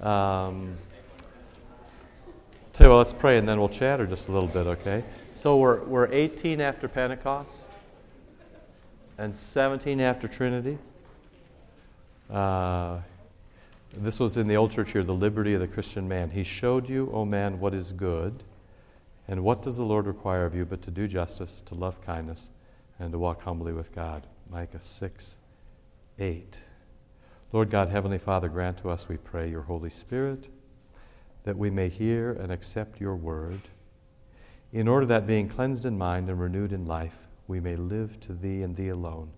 Um, tell you what, let's pray and then we'll chatter just a little bit, okay? So we're, we're 18 after Pentecost and 17 after Trinity. Uh, this was in the old church here, the liberty of the Christian man. He showed you, O oh man, what is good. And what does the Lord require of you but to do justice, to love kindness, and to walk humbly with God? Micah 6, 8. Lord God, Heavenly Father, grant to us, we pray, your Holy Spirit, that we may hear and accept your word, in order that being cleansed in mind and renewed in life, we may live to thee and thee alone,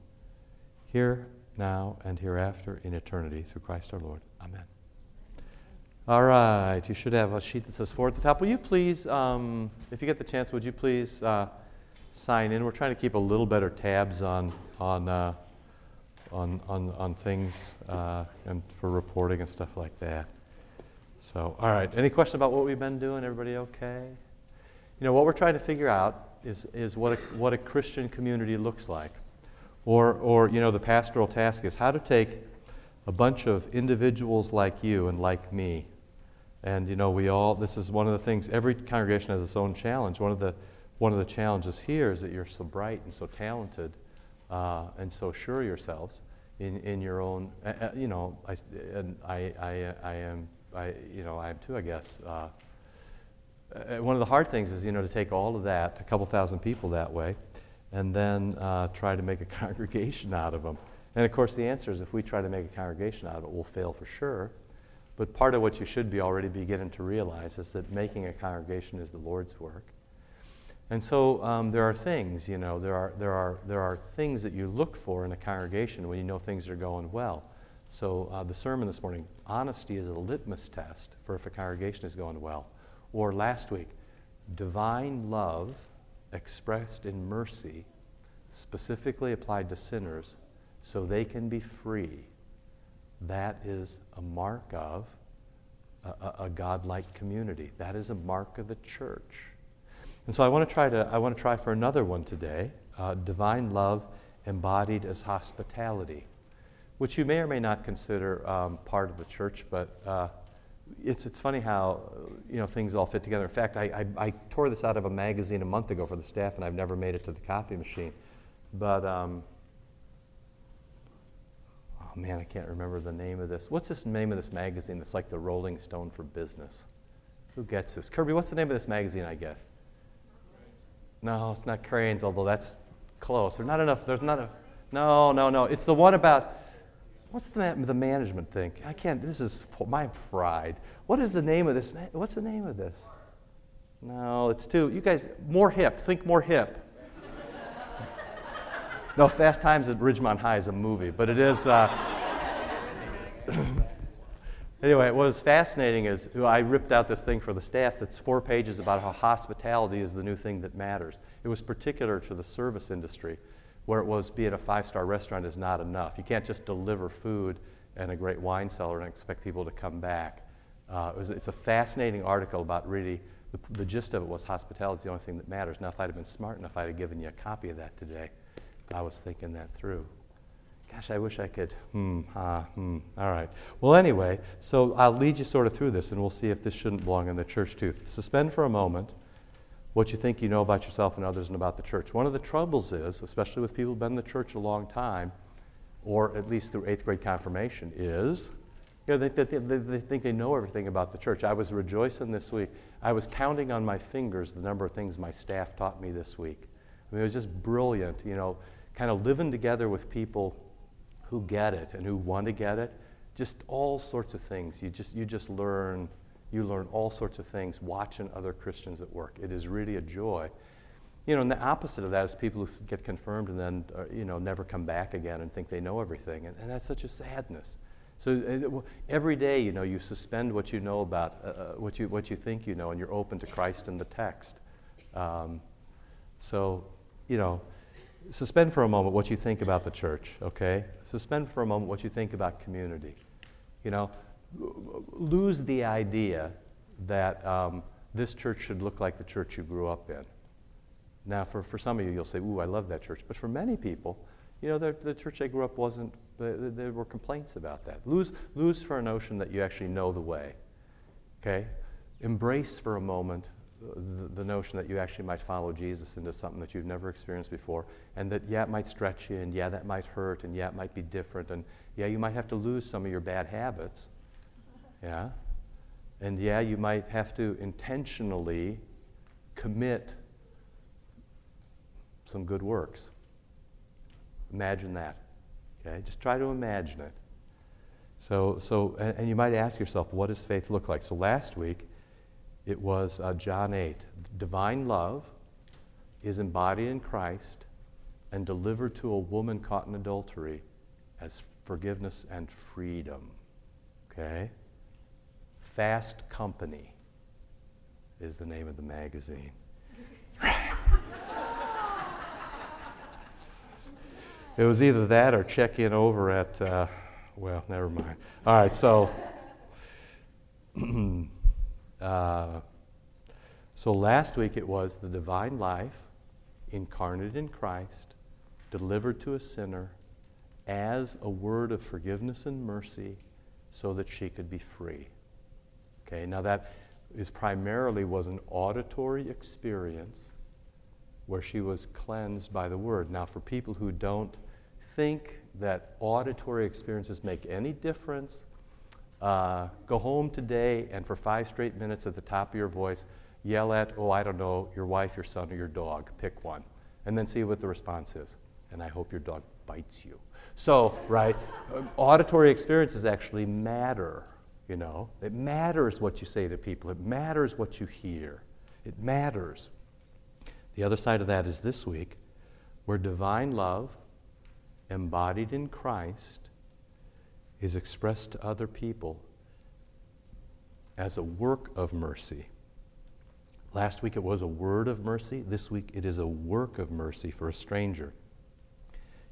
here, now, and hereafter in eternity, through Christ our Lord. Amen. All right, you should have a sheet that says four at the top. Will you please, um, if you get the chance, would you please uh, sign in? We're trying to keep a little better tabs on, on, uh, on, on, on things uh, and for reporting and stuff like that. So, all right, any question about what we've been doing? Everybody okay? You know, what we're trying to figure out is, is what, a, what a Christian community looks like. Or, or, you know, the pastoral task is how to take a bunch of individuals like you and like me. And, you know, we all, this is one of the things, every congregation has its own challenge. One of the, one of the challenges here is that you're so bright and so talented uh, and so sure yourselves in, in your own, uh, uh you know, I, and I, I, I am, I, you know, I am too, I guess. Uh, uh, one of the hard things is, you know, to take all of that, a couple thousand people that way, and then uh, try to make a congregation out of them. And of course, the answer is if we try to make a congregation out of it, we'll fail for sure. But part of what you should be already beginning to realize is that making a congregation is the Lord's work. And so um, there are things, you know, there are, there, are, there are things that you look for in a congregation when you know things are going well. So uh, the sermon this morning, honesty is a litmus test for if a congregation is going well. Or last week, divine love expressed in mercy, specifically applied to sinners, so they can be free. That is a mark of a, a, a godlike community. That is a mark of the church. And so I want to try to I want to try for another one today, uh, divine love embodied as hospitality, which you may or may not consider um, part of the church, but uh, it's, it's funny how you know things all fit together. In fact, I, I, I, tore this out of a magazine a month ago for the staff, and I've never made it to the copy machine. But um, oh man, I can't remember the name of this. What's this name of this magazine that's like the Rolling Stone for business? Who gets this? Kirby, what's the name of this magazine I get? No, it's not Crain's, although that's close. There's not enough. There's not a. No, no, no. It's the one about. What's the, the management thing? I can't. This is my pride. What is the name of this? What's the name of this? No, it's too. You guys, more hip. Think more hip. no, Fast Times at Ridgemont High is a movie, but it is. Uh, Anyway, what was fascinating is I ripped out this thing for the staff that's four pages about how hospitality is the new thing that matters. It was particular to the service industry, where it was being a five star restaurant is not enough. You can't just deliver food and a great wine cellar and expect people to come back. Uh, it was, it's a fascinating article about really the, the gist of it was hospitality is the only thing that matters. Now, if I'd have been smart enough, I'd have given you a copy of that today. I was thinking that through. Gosh, I wish I could. Hmm, ah, hmm. All right. Well, anyway, so I'll lead you sort of through this, and we'll see if this shouldn't belong in the church too. Suspend for a moment what you think you know about yourself and others and about the church. One of the troubles is, especially with people who've been in the church a long time, or at least through eighth grade confirmation, is you know, they, they, they, they think they know everything about the church. I was rejoicing this week. I was counting on my fingers the number of things my staff taught me this week. I mean, it was just brilliant, you know, kind of living together with people who get it and who want to get it. Just all sorts of things. You just, you just learn, you learn all sorts of things watching other Christians at work. It is really a joy. You know, and the opposite of that is people who get confirmed and then, uh, you know, never come back again and think they know everything. And, and that's such a sadness. So uh, every day, you know, you suspend what you know about, uh, uh, what, you, what you think you know, and you're open to Christ and the text. Um, so, you know, suspend for a moment what you think about the church, okay? Suspend for a moment what you think about community. You know, lose the idea that um, this church should look like the church you grew up in. Now, for, for some of you, you'll say, Ooh, I love that church. But for many people, you know, the, the church they grew up wasn't There were complaints about that. Lose, lose for a notion that you actually know the way. Okay? Embrace for a moment the, the, notion that you actually might follow Jesus into something that you've never experienced before, and that, yeah, it might stretch you, and yeah, that might hurt, and yeah, it might be different, and yeah, you might have to lose some of your bad habits. Yeah? And yeah, you might have to intentionally commit some good works. Imagine that. Okay? Just try to imagine it. So, so and, and you might ask yourself, what does faith look like? So last week, it was uh, John 8. Divine love is embodied in Christ and delivered to a woman caught in adultery as forgiveness and freedom. Okay? Fast Company is the name of the magazine. it was either that or check in over at, uh, well, never mind. All right, so. Uh, so last week it was the divine life incarnate in Christ, delivered to a sinner as a word of forgiveness and mercy so that she could be free. Okay, now that is primarily was an auditory experience where she was cleansed by the word. Now for people who don't think that auditory experiences make any difference uh, go home today and for five straight minutes at the top of your voice, yell at, oh, I don't know, your wife, your son, or your dog. Pick one. And then see what the response is. And I hope your dog bites you. So, right, auditory experiences actually matter, you know. It matters what you say to people, it matters what you hear. It matters. The other side of that is this week, where divine love, embodied in Christ, is expressed to other people as a work of mercy. Last week it was a word of mercy. This week it is a work of mercy for a stranger.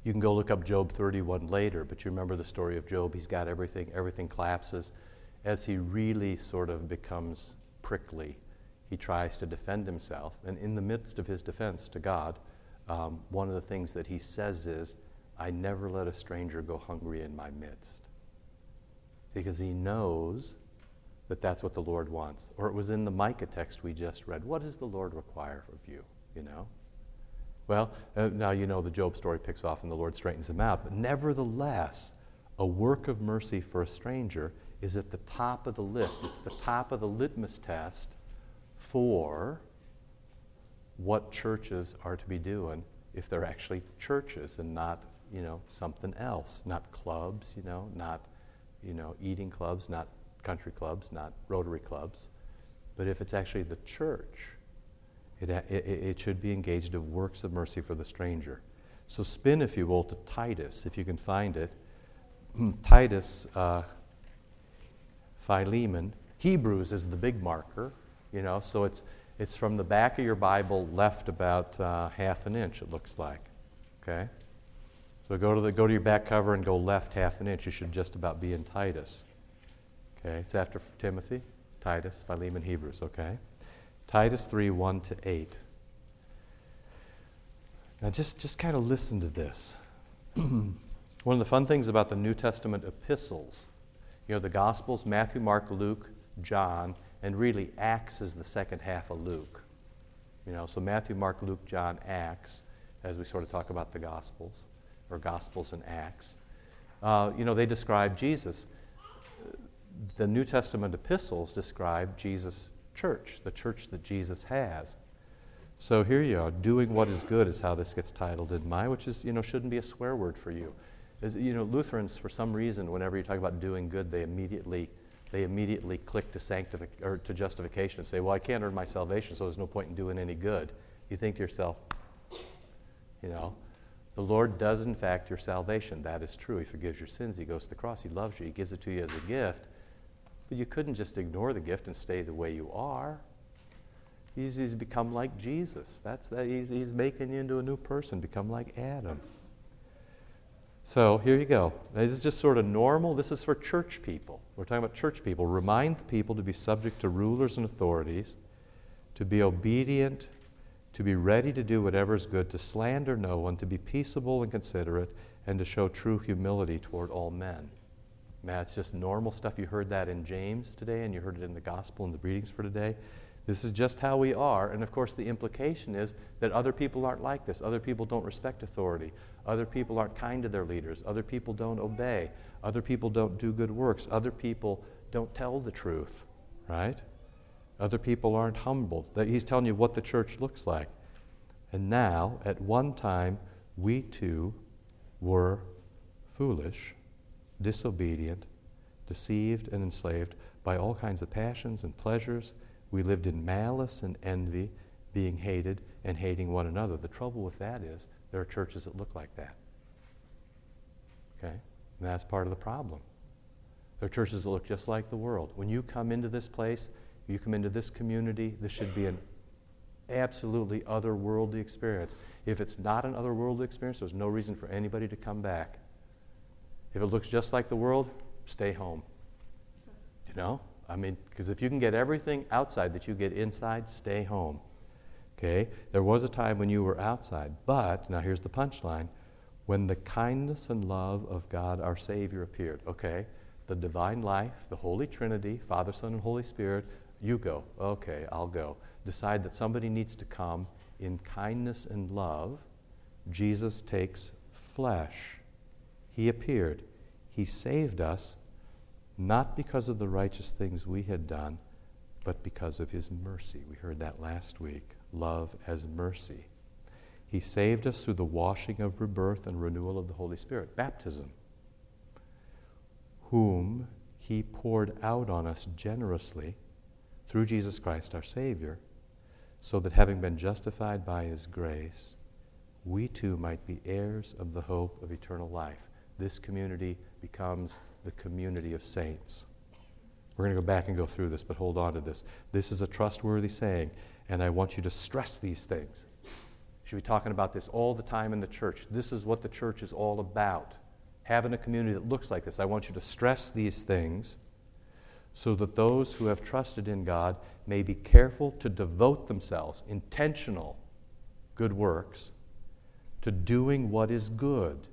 You can go look up Job 31 later, but you remember the story of Job. He's got everything, everything collapses. As he really sort of becomes prickly, he tries to defend himself. And in the midst of his defense to God, um, one of the things that he says is, I never let a stranger go hungry in my midst because he knows that that's what the Lord wants. Or it was in the Micah text we just read. What does the Lord require of you? You know? Well, uh, now you know the Job story picks off and the Lord straightens him out. But nevertheless, a work of mercy for a stranger is at the top of the list. It's the top of the litmus test for what churches are to be doing if they're actually churches and not, you know, something else, not clubs, you know, not you know, eating clubs, not country clubs, not Rotary clubs. But if it's actually the church, it, it, it should be engaged in works of mercy for the stranger. So spin, if you will, to Titus, if you can find it. Titus, uh, Philemon. Hebrews is the big marker, you know, so it's, it's from the back of your Bible left about uh, half an inch, it looks like. Okay? So go to, the, go to your back cover and go left half an inch. You should just about be in Titus. Okay, it's after Timothy, Titus, Philemon, Hebrews, okay? Titus 3 1 to 8. Now just, just kind of listen to this. One of the fun things about the New Testament epistles, you know, the Gospels, Matthew, Mark, Luke, John, and really Acts is the second half of Luke. You know, so Matthew, Mark, Luke, John, Acts, as we sort of talk about the Gospels or Gospels and Acts. Uh, you know, they describe Jesus. The New Testament epistles describe Jesus' church, the church that Jesus has. So here you are, doing what is good is how this gets titled in my, which is, you know, shouldn't be a swear word for you. Is, you know, Lutherans, for some reason, whenever you talk about doing good, they immediately they immediately click to sanctific or to justification and say, "Well, I can't earn my salvation, so there's no point in doing any good." You think to yourself, you know, the Lord does, in fact, your salvation. That is true. He forgives your sins. He goes to the cross. He loves you. He gives it to you as a gift. But you couldn't just ignore the gift and stay the way you are. He's, he's become like Jesus. That's that. He's, he's making you into a new person, become like Adam. So here you go. This is just sort of normal. This is for church people. We're talking about church people. Remind the people to be subject to rulers and authorities, to be obedient to be ready to do whatever is good, to slander no one, to be peaceable and considerate, and to show true humility toward all men. Man, it's just normal stuff. You heard that in James today, and you heard it in the gospel and the readings for today. This is just how we are. And of course, the implication is that other people aren't like this. Other people don't respect authority. Other people aren't kind to their leaders. Other people don't obey. Other people don't do good works. Other people don't tell the truth, right? Other people aren't humbled. He's telling you what the church looks like. And now, at one time, we too were foolish, disobedient, deceived, and enslaved by all kinds of passions and pleasures. We lived in malice and envy, being hated and hating one another. The trouble with that is there are churches that look like that. Okay? And that's part of the problem. There are churches that look just like the world. When you come into this place, you come into this community, this should be an absolutely otherworldly experience. If it's not an otherworldly experience, there's no reason for anybody to come back. If it looks just like the world, stay home. You know? I mean, because if you can get everything outside that you get inside, stay home. Okay? There was a time when you were outside, but, now here's the punchline when the kindness and love of God our Savior appeared. Okay? The divine life, the Holy Trinity, Father, Son, and Holy Spirit, you go. Okay, I'll go. Decide that somebody needs to come in kindness and love. Jesus takes flesh. He appeared. He saved us not because of the righteous things we had done, but because of his mercy. We heard that last week love as mercy. He saved us through the washing of rebirth and renewal of the Holy Spirit, baptism, whom he poured out on us generously through Jesus Christ our Savior, so that having been justified by his grace, we too might be heirs of the hope of eternal life. This community becomes the community of saints. We're going to go back and go through this, but hold on to this. This is a trustworthy saying, and I want you to stress these things. You should be talking about this all the time in the church. This is what the church is all about. Having a community that looks like this. I want you to stress these things so that those who have trusted in God may be careful to devote themselves, intentional good works, to doing what is good.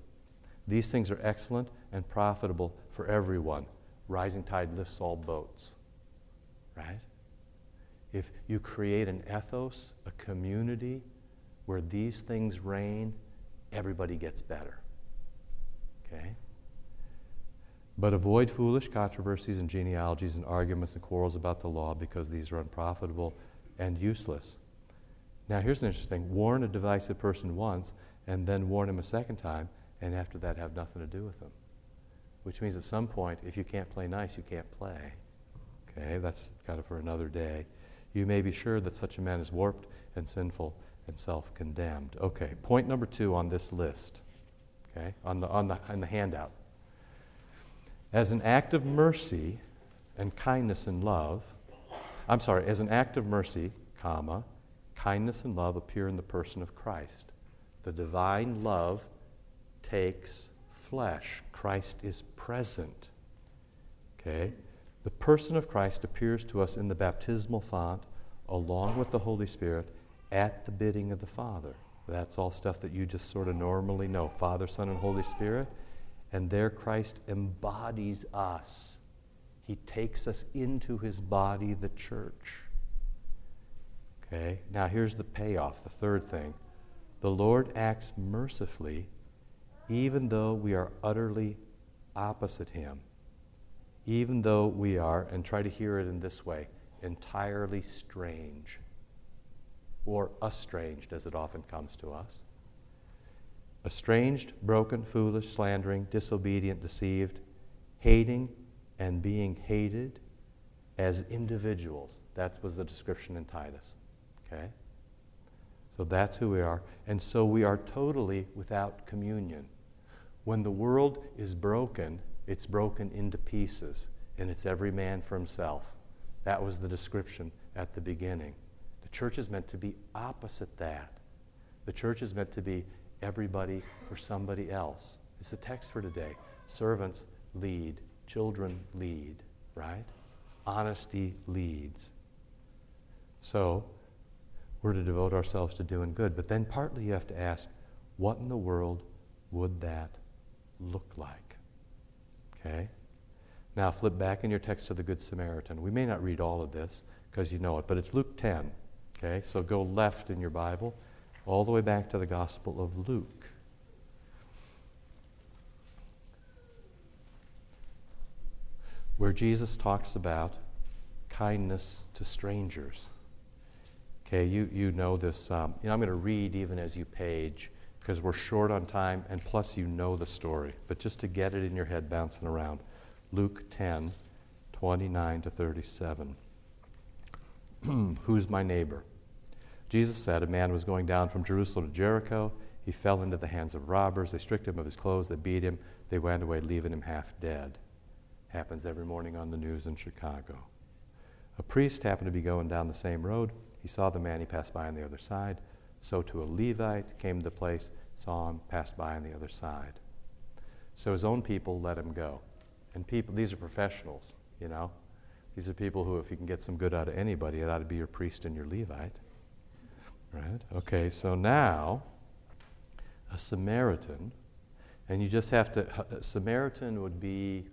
These things are excellent and profitable for everyone. Rising tide lifts all boats, right? If you create an ethos, a community where these things reign, everybody gets better. Okay? But avoid foolish controversies and genealogies and arguments and quarrels about the law because these are unprofitable and useless. Now, here's an interesting thing warn a divisive person once and then warn him a second time, and after that, have nothing to do with them. Which means at some point, if you can't play nice, you can't play. Okay, that's kind of for another day. You may be sure that such a man is warped and sinful and self condemned. Okay, point number two on this list, okay, on the, on the, on the handout. As an act of mercy and kindness and love, I'm sorry, as an act of mercy, comma, kindness and love appear in the person of Christ. The divine love takes flesh. Christ is present. Okay? The person of Christ appears to us in the baptismal font along with the Holy Spirit at the bidding of the Father. That's all stuff that you just sort of normally know Father, Son, and Holy Spirit. And there Christ embodies us. He takes us into his body, the church. Okay, now here's the payoff, the third thing. The Lord acts mercifully even though we are utterly opposite him. Even though we are, and try to hear it in this way, entirely strange or estranged as it often comes to us estranged, broken, foolish, slandering, disobedient, deceived, hating, and being hated as individuals. That was the description in Titus. Okay? So that's who we are. And so we are totally without communion. When the world is broken, it's broken into pieces, and it's every man for himself. That was the description at the beginning. The church is meant to be opposite that. The church is meant to be everybody for somebody else. It's the text for today. Servants lead, children lead, right? Honesty leads. So, we're to devote ourselves to doing good. But then partly you have to ask, what in the world would that look like? Okay? Now flip back in your text to the Good Samaritan. We may not read all of this because you know it, but it's Luke 10. Okay? So go left in your Bible all the way back to the Gospel of Luke. Where Jesus talks about kindness to strangers. Okay, you, you know this. Um, you know, I'm going to read even as you page because we're short on time, and plus you know the story. But just to get it in your head bouncing around, Luke 10, 29 to 37. Who's my neighbor? Jesus said, A man was going down from Jerusalem to Jericho. He fell into the hands of robbers. They stripped him of his clothes. They beat him. They went away, leaving him half dead. Happens every morning on the news in Chicago. A priest happened to be going down the same road. He saw the man, he passed by on the other side. So to a Levite came to the place, saw him, passed by on the other side. So his own people let him go. And people, these are professionals, you know. These are people who, if you can get some good out of anybody, it ought to be your priest and your Levite. Right? Okay, so now a Samaritan, and you just have to, a Samaritan would be,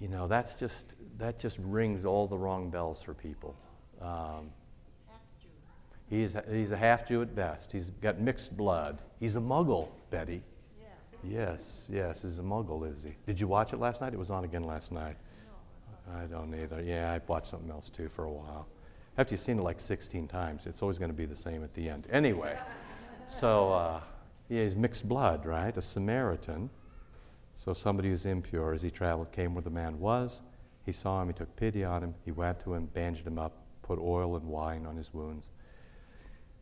you know, that's just, that just rings all the wrong bells for people. Um, he's, he's a half Jew at best. He's got mixed blood. He's a muggle, Betty. Yeah. Yes, yes, he's a muggle, is he? Did you watch it last night? It was on again last night. No. I don't either. Yeah, I watched something else too for a while. After you've seen it like 16 times, it's always going to be the same at the end. Anyway, so uh, yeah, he's mixed blood, right? A Samaritan. So somebody who's impure, as he traveled, came where the man was. He saw him, he took pity on him, he went to him, bandaged him up, put oil and wine on his wounds,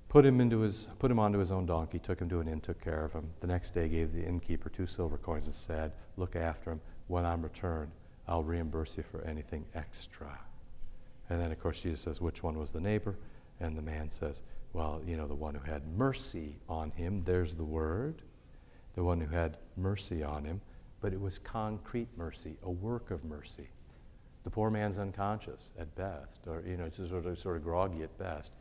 put him, into his, put him onto his own donkey, took him to an inn, took care of him. The next day gave the innkeeper two silver coins and said, Look after him. When I'm returned, I'll reimburse you for anything extra. And then, of course, Jesus says, Which one was the neighbor? And the man says, Well, you know, the one who had mercy on him. There's the word. The one who had mercy on him. But it was concrete mercy, a work of mercy. The poor man's unconscious at best, or, you know, just sort of, sort of groggy at best.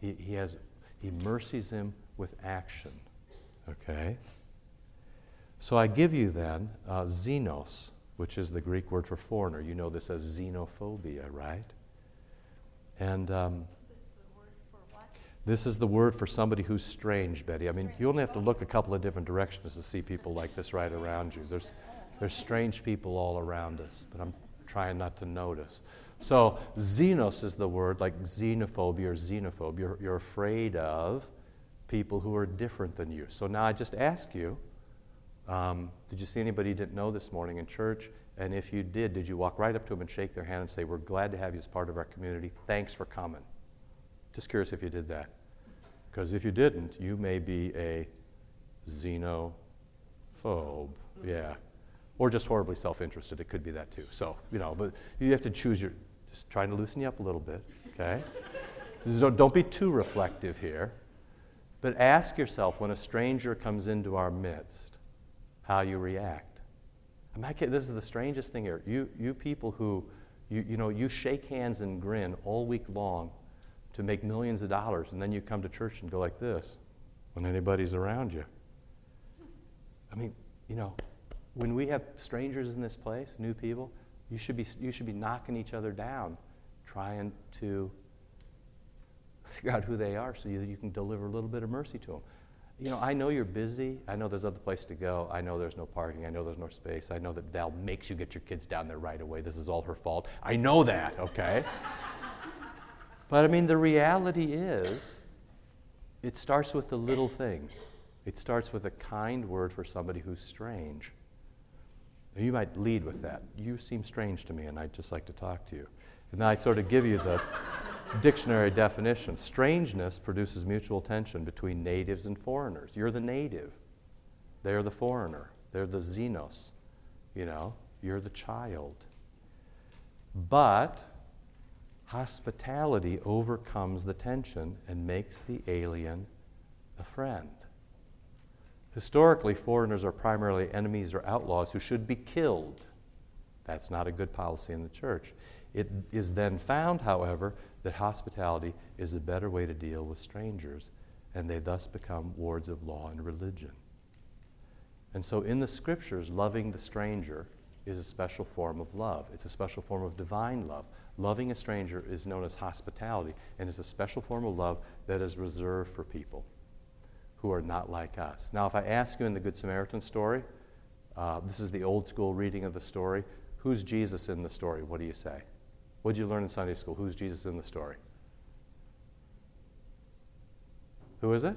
He, he, has, he mercies him with action. Okay? So I give you then uh, xenos, which is the Greek word for foreigner. You know this as xenophobia, right? And um, this is the word for somebody who's strange, Betty. I mean, you only have to look a couple of different directions to see people like this right around you. There's, there's strange people all around us, but I'm trying not to notice. So, xenos is the word, like xenophobia or xenophobe. You're, you're afraid of people who are different than you. So now I just ask you um, did you see anybody you didn't know this morning in church? And if you did, did you walk right up to them and shake their hand and say, We're glad to have you as part of our community. Thanks for coming? Just curious if you did that. Because if you didn't, you may be a xenophobe. Yeah. Or just horribly self interested. It could be that too. So, you know, but you have to choose your, just trying to loosen you up a little bit, okay? don't, don't be too reflective here. But ask yourself when a stranger comes into our midst how you react. This is the strangest thing here. You, you people who, you, you know, you shake hands and grin all week long to make millions of dollars, and then you come to church and go like this when anybody's around you. I mean, you know, when we have strangers in this place, new people, you should be, you should be knocking each other down, trying to figure out who they are so you, you can deliver a little bit of mercy to them you know, I know you're busy. I know there's other place to go. I know there's no parking. I know there's no space. I know that Val makes you get your kids down there right away. This is all her fault. I know that, okay? but I mean, the reality is, it starts with the little things. It starts with a kind word for somebody who's strange. You might lead with that. You seem strange to me, and I'd just like to talk to you. And then I sort of give you the dictionary definition. Strangeness produces mutual tension between natives and foreigners. You're the native, they're the foreigner, they're the xenos, you know, you're the child. But hospitality overcomes the tension and makes the alien a friend. Historically, foreigners are primarily enemies or outlaws who should be killed. That's not a good policy in the church. It is then found, however, that hospitality is a better way to deal with strangers, and they thus become wards of law and religion. And so in the scriptures, loving the stranger is a special form of love. It's a special form of divine love. Loving a stranger is known as hospitality, and it's a special form of love that is reserved for people who are not like us. Now, if I ask you in the Good Samaritan story, uh, this is the old school reading of the story, who's Jesus in the story? What do you say? What did you learn in Sunday school? Who's Jesus in the story? Who is it?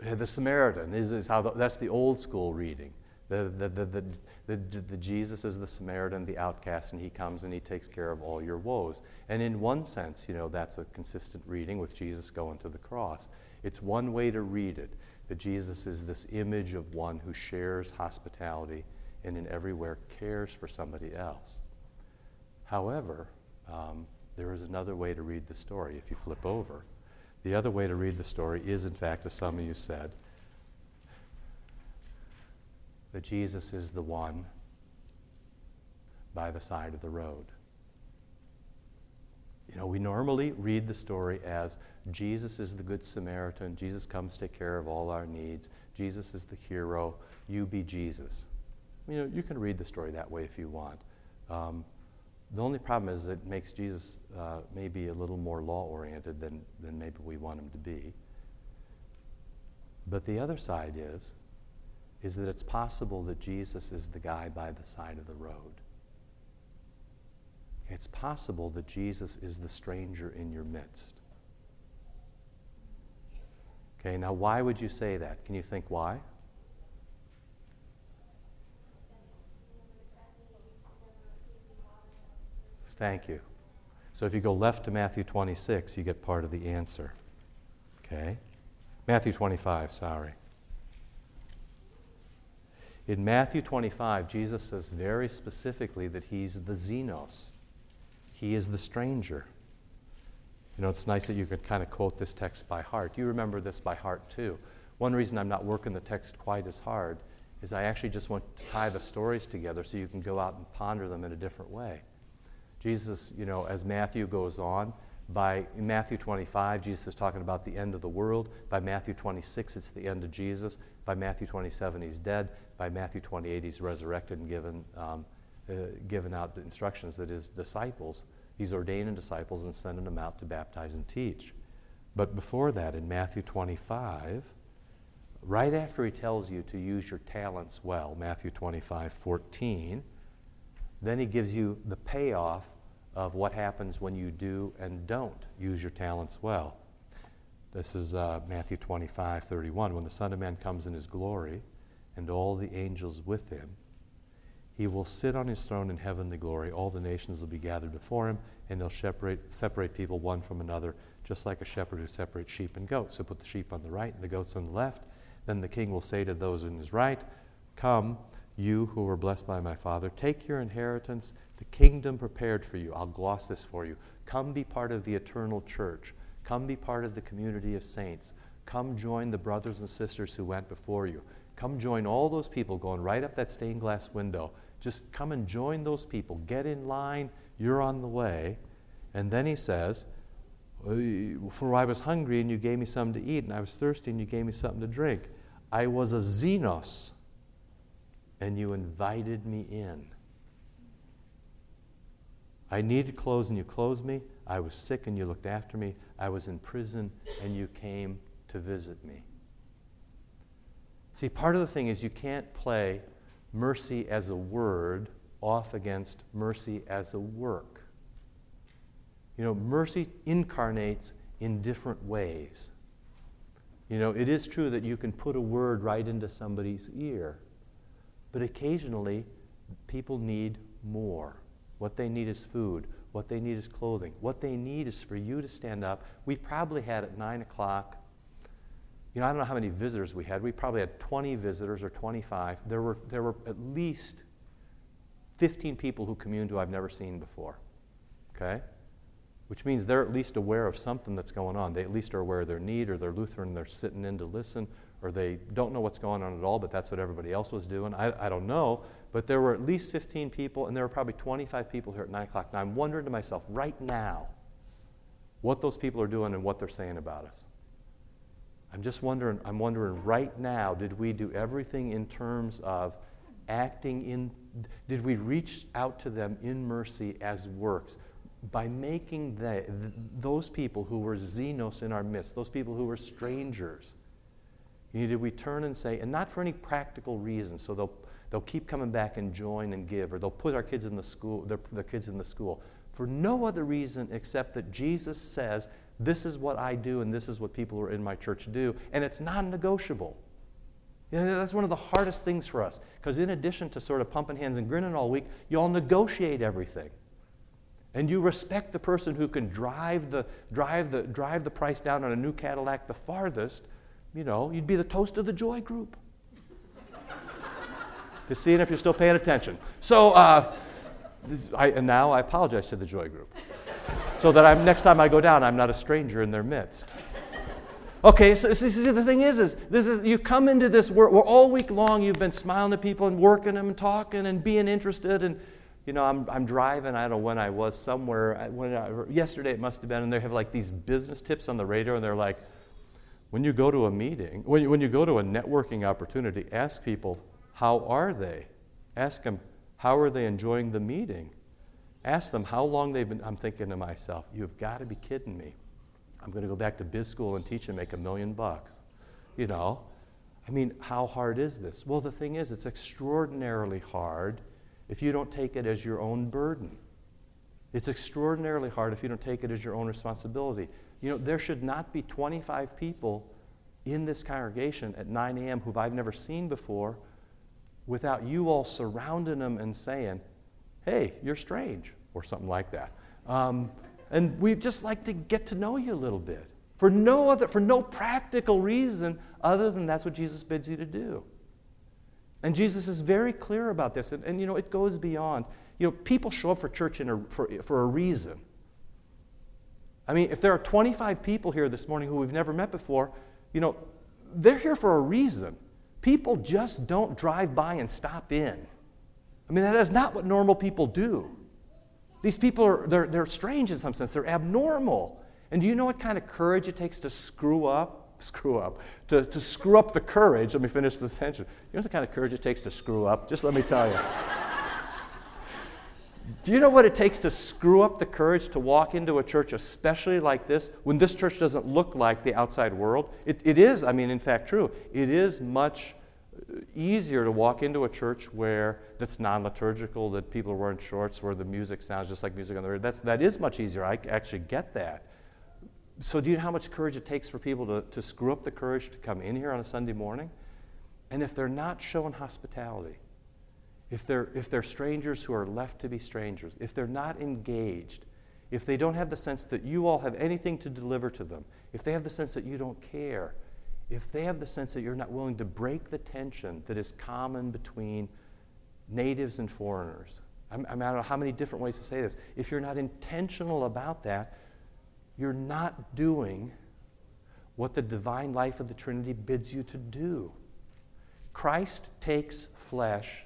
The Samaritan is, is how the, that's the old school reading. The, the, the, the, the, Jesus is the Samaritan, the outcast, and he comes and he takes care of all your woes. And in one sense, you know, that's a consistent reading with Jesus going to the cross. It's one way to read it that Jesus is this image of one who shares hospitality and in everywhere cares for somebody else. However, um, there is another way to read the story if you flip over. The other way to read the story is, in fact, as some of you said, that Jesus is the one by the side of the road. You know, we normally read the story as Jesus is the Good Samaritan, Jesus comes to take care of all our needs, Jesus is the hero, you be Jesus. You know, you can read the story that way if you want. Um, the only problem is it makes Jesus uh, maybe a little more law oriented than, than maybe we want him to be. But the other side is is that it's possible that Jesus is the guy by the side of the road. It's possible that Jesus is the stranger in your midst. Okay, now why would you say that? Can you think why? Thank you. So if you go left to Matthew 26, you get part of the answer. Okay? Matthew 25, sorry. In Matthew 25, Jesus says very specifically that he's the xenos. He is the stranger. You know, it's nice that you could kind of quote this text by heart. You remember this by heart too. One reason I'm not working the text quite as hard is I actually just want to tie the stories together so you can go out and ponder them in a different way. Jesus, you know, as Matthew goes on, by Matthew 25, Jesus is talking about the end of the world. By Matthew 26, it's the end of Jesus. By Matthew 27, he's dead. By Matthew 28, he's resurrected and given, um, uh, given out instructions that his disciples, he's ordaining disciples and sending them out to baptize and teach. But before that, in Matthew 25, right after he tells you to use your talents well, Matthew 25, 14, then he gives you the payoff of what happens when you do and don't use your talents well. This is uh, Matthew 25, 31. When the Son of Man comes in his glory and all the angels with him, he will sit on his throne in heavenly glory. All the nations will be gathered before him, and he'll separate, separate people one from another, just like a shepherd who separates sheep and goats. He'll put the sheep on the right and the goats on the left. Then the king will say to those in his right, Come, you who were blessed by my Father, take your inheritance, the kingdom prepared for you. I'll gloss this for you. Come be part of the eternal church. Come be part of the community of saints. Come join the brothers and sisters who went before you. Come join all those people going right up that stained glass window. Just come and join those people. Get in line. You're on the way. And then he says, For I was hungry and you gave me something to eat, and I was thirsty and you gave me something to drink. I was a xenos and you invited me in. I needed clothes and you clothed me. I was sick and you looked after me. I was in prison and you came to visit me. See, part of the thing is you can't play mercy as a word off against mercy as a work. You know, mercy incarnates in different ways. You know, it is true that you can put a word right into somebody's ear. But occasionally, people need more. What they need is food. What they need is clothing. What they need is for you to stand up. We probably had at 9 o'clock, you know, I don't know how many visitors we had. We probably had 20 visitors or 25. There were, there were at least 15 people who communed who I've never seen before. Okay? Which means they're at least aware of something that's going on. They at least are aware of their need, or they're Lutheran, they're sitting in to listen, or they don't know what's going on at all, but that's what everybody else was doing. I, I don't know. But there were at least 15 people, and there were probably 25 people here at 9 o'clock. Now I'm wondering to myself right now what those people are doing and what they're saying about us. I'm just wondering, I'm wondering right now, did we do everything in terms of acting in, did we reach out to them in mercy as works? By making the, those people who were xenos in our midst, those people who were strangers, you know, did we turn and say, and not for any practical reason, so they'll, they'll keep coming back and join and give, or they'll put our kids in the school, their, their kids in the school, for no other reason except that Jesus says, this is what I do and this is what people who are in my church do, and it's non negotiable. You know, that's one of the hardest things for us, because in addition to sort of pumping hands and grinning all week, you all negotiate everything. And you respect the person who can drive the, drive, the, drive the price down on a new Cadillac the farthest. You know, you'd be the toast of the joy group. to see if you're still paying attention. So, uh, this, I, and now I apologize to the joy group so that I'm, next time I go down, I'm not a stranger in their midst. Okay, so see, the thing is, is this is you come into this work where all week long you've been smiling at people and working them and talking and being interested and you know I'm, I'm driving I don't know when I was somewhere when I, yesterday it must have been and they have like these business tips on the radio and they're like when you go to a meeting when you, when you go to a networking opportunity ask people how are they ask them how are they enjoying the meeting Ask them how long they've been. I'm thinking to myself, you've got to be kidding me. I'm going to go back to biz school and teach and make a million bucks. You know? I mean, how hard is this? Well, the thing is, it's extraordinarily hard if you don't take it as your own burden. It's extraordinarily hard if you don't take it as your own responsibility. You know, there should not be 25 people in this congregation at 9 a.m. who I've never seen before without you all surrounding them and saying, hey, you're strange, or something like that. Um, and we'd just like to get to know you a little bit for no other, for no practical reason other than that's what Jesus bids you to do. And Jesus is very clear about this. And, and you know, it goes beyond. You know, people show up for church a, for, for a reason. I mean, if there are 25 people here this morning who we've never met before, you know, they're here for a reason. People just don't drive by and stop in. I mean, that is not what normal people do. These people are they're, they're strange in some sense, they're abnormal. And do you know what kind of courage it takes to screw up? Screw up. To, to screw up the courage. Let me finish the sentence. You know the kind of courage it takes to screw up? Just let me tell you. Do you know what it takes to screw up the courage to walk into a church, especially like this, when this church doesn't look like the outside world? It, it is, I mean, in fact, true. It is much easier to walk into a church where that's non-liturgical, that people are wearing shorts, where the music sounds just like music on the radio. That's, that is much easier. I actually get that. So do you know how much courage it takes for people to, to screw up the courage to come in here on a Sunday morning? And if they're not showing hospitality, if they're, if they're strangers who are left to be strangers, if they're not engaged, if they don't have the sense that you all have anything to deliver to them, if they have the sense that you don't care, if they have the sense that you're not willing to break the tension that is common between natives and foreigners, I'm, I, mean, I don't know how many different ways to say this. If you're not intentional about that, you're not doing what the divine life of the Trinity bids you to do. Christ takes flesh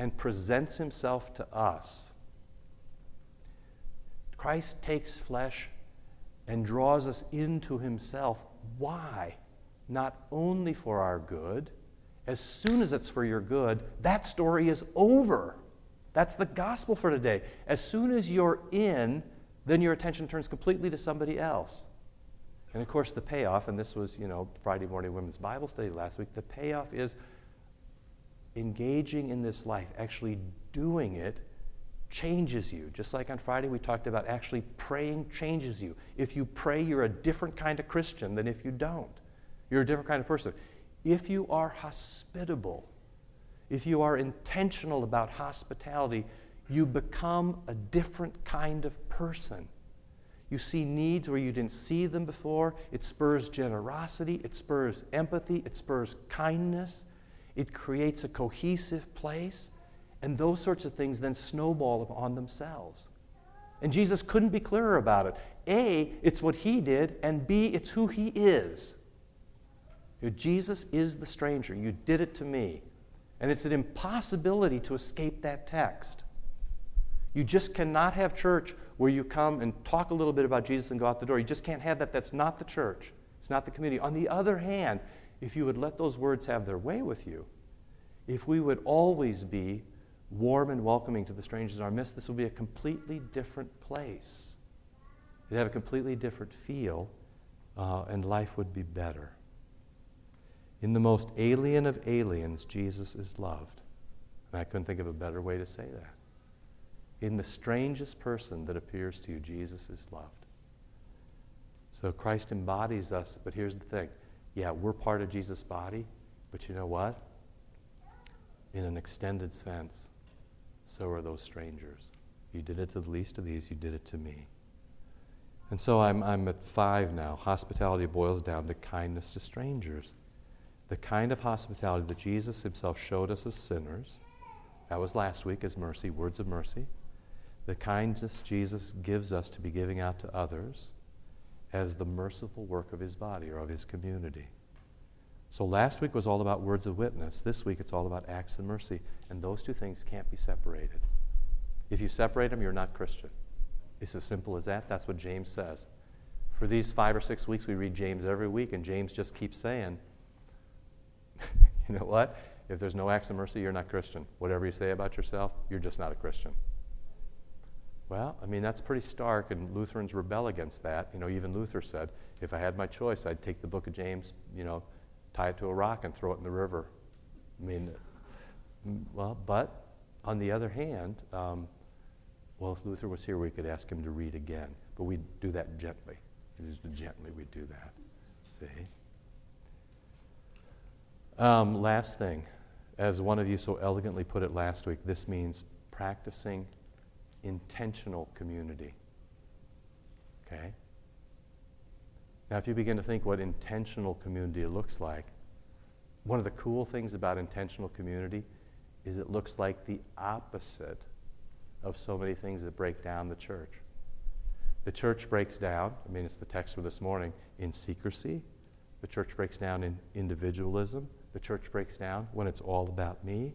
and presents himself to us. Christ takes flesh and draws us into himself. Why? not only for our good, as soon as it's for your good, that story is over. That's the gospel for today. As soon as you're in, then your attention turns completely to somebody else. And of course, the payoff, and this was, you know, Friday morning women's Bible study last week, the payoff is engaging in this life, actually doing it, changes you. Just like on Friday, we talked about actually praying changes you. If you pray, you're a different kind of Christian than if you don't. You're a different kind of person. If you are hospitable, if you are intentional about hospitality, you become a different kind of person. You see needs where you didn't see them before. It spurs generosity, it spurs empathy, it spurs kindness, it creates a cohesive place. And those sorts of things then snowball on themselves. And Jesus couldn't be clearer about it. A, it's what he did, and B, it's who he is. Jesus is the stranger. You did it to me. And it's an impossibility to escape that text. You just cannot have church where you come and talk a little bit about Jesus and go out the door. You just can't have that. That's not the church. It's not the community. On the other hand, if you would let those words have their way with you, if we would always be warm and welcoming to the strangers in our midst, this would be a completely different place. It'd have a completely different feel, uh, and life would be better. In the most alien of aliens, Jesus is loved. And I couldn't think of a better way to say that. In the strangest person that appears to you, Jesus is loved. So Christ embodies us, but here's the thing. Yeah, we're part of Jesus' body, but you know what? In an extended sense, so are those strangers. You did it to the least of these, you did it to me. And so I'm, I'm at five now. Hospitality boils down to kindness to strangers. The kind of hospitality that Jesus himself showed us as sinners. That was last week as mercy, words of mercy. The kindness Jesus gives us to be giving out to others as the merciful work of his body or of his community. So last week was all about words of witness. This week it's all about acts of mercy. And those two things can't be separated. If you separate them, you're not Christian. It's as simple as that. That's what James says. For these five or six weeks, we read James every week, and James just keeps saying, you know what? If there's no acts of mercy, you're not Christian. Whatever you say about yourself, you're just not a Christian. Well, I mean, that's pretty stark, and Lutherans rebel against that. You know, even Luther said, if I had my choice, I'd take the book of James, you know, tie it to a rock and throw it in the river. I mean, well, but on the other hand, um, well, if Luther was here, we could ask him to read again, but we'd do that gently. Just gently, we'd do that. See? Um, last thing, as one of you so elegantly put it last week, this means practicing intentional community. Okay? Now, if you begin to think what intentional community looks like, one of the cool things about intentional community is it looks like the opposite of so many things that break down the church. The church breaks down, I mean, it's the text for this morning, in secrecy. The church breaks down in individualism. The church breaks down when it's all about me.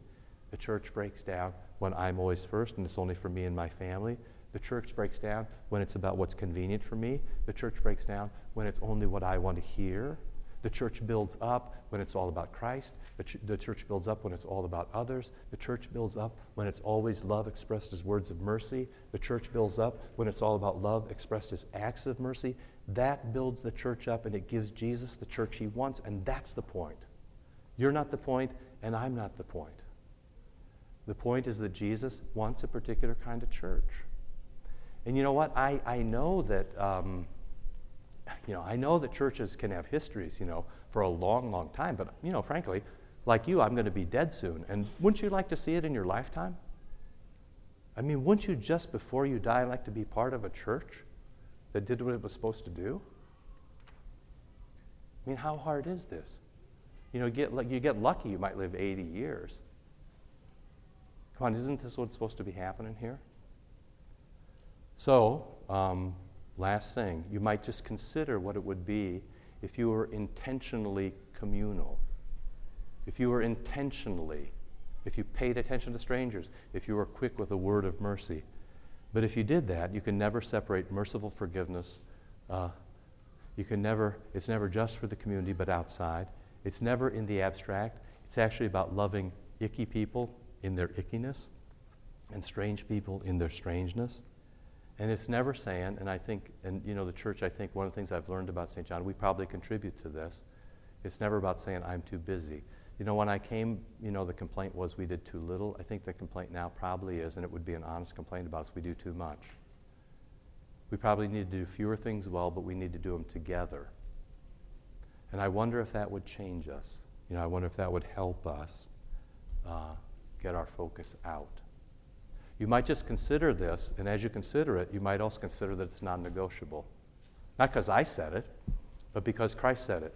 The church breaks down when I'm always first and it's only for me and my family. The church breaks down when it's about what's convenient for me. The church breaks down when it's only what I want to hear. The church builds up when it's all about Christ. The, ch- the, church builds up when it's all about others. The church builds up when it's always love expressed as words of mercy. The church builds up when it's all about love expressed as acts of mercy. That builds the church up and it gives Jesus the church he wants, and that's the point. You're not the point, and I'm not the point. The point is that Jesus wants a particular kind of church. And you know what? I, I know that. Um, you know, I know that churches can have histories, you know, for a long, long time, but, you know, frankly, like you, I'm going to be dead soon. And wouldn't you like to see it in your lifetime? I mean, wouldn't you just before you die like to be part of a church that did what it was supposed to do? I mean, how hard is this? You know, get, you get lucky, you might live 80 years. Come on, isn't this what's supposed to be happening here? So, um, Last thing, you might just consider what it would be if you were intentionally communal. If you were intentionally, if you paid attention to strangers, if you were quick with a word of mercy. But if you did that, you can never separate merciful forgiveness. Uh, you can never, it's never just for the community, but outside. It's never in the abstract. It's actually about loving icky people in their ickiness and strange people in their strangeness. And it's never saying, and I think, and you know, the church, I think one of the things I've learned about St. John, we probably contribute to this. It's never about saying, I'm too busy. You know, when I came, you know, the complaint was we did too little. I think the complaint now probably is, and it would be an honest complaint about us, we do too much. We probably need to do fewer things well, but we need to do them together. And I wonder if that would change us. You know, I wonder if that would help us uh, get our focus out. You might just consider this, and as you consider it, you might also consider that it's non negotiable. Not because I said it, but because Christ said it.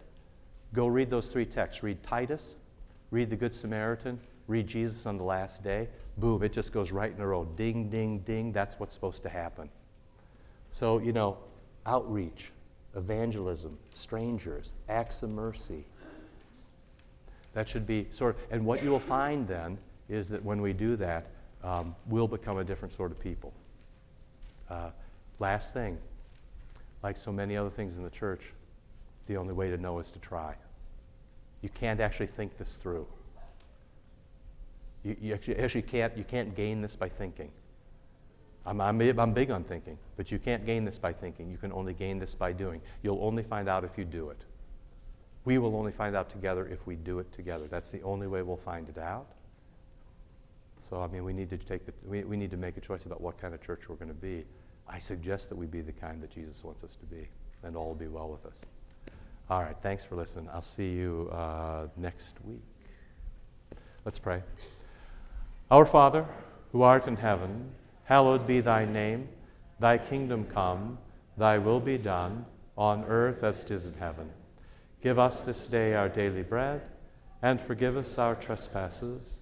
Go read those three texts. Read Titus, read the Good Samaritan, read Jesus on the last day. Boom, it just goes right in a row. Ding, ding, ding. That's what's supposed to happen. So, you know, outreach, evangelism, strangers, acts of mercy. That should be sort of, and what you will find then is that when we do that, um, we'll become a different sort of people. Uh, last thing, like so many other things in the church, the only way to know is to try. You can't actually think this through. You, you actually, actually can't, you can't gain this by thinking. I'm, I'm, I'm big on thinking, but you can't gain this by thinking. You can only gain this by doing. You'll only find out if you do it. We will only find out together if we do it together. That's the only way we'll find it out. So, I mean, we need to take the, we, we need to make a choice about what kind of church we're going to be. I suggest that we be the kind that Jesus wants us to be, and all will be well with us. All right, thanks for listening. I'll see you uh, next week. Let's pray. Our Father, who art in heaven, hallowed be thy name. Thy kingdom come, thy will be done, on earth as it is in heaven. Give us this day our daily bread, and forgive us our trespasses,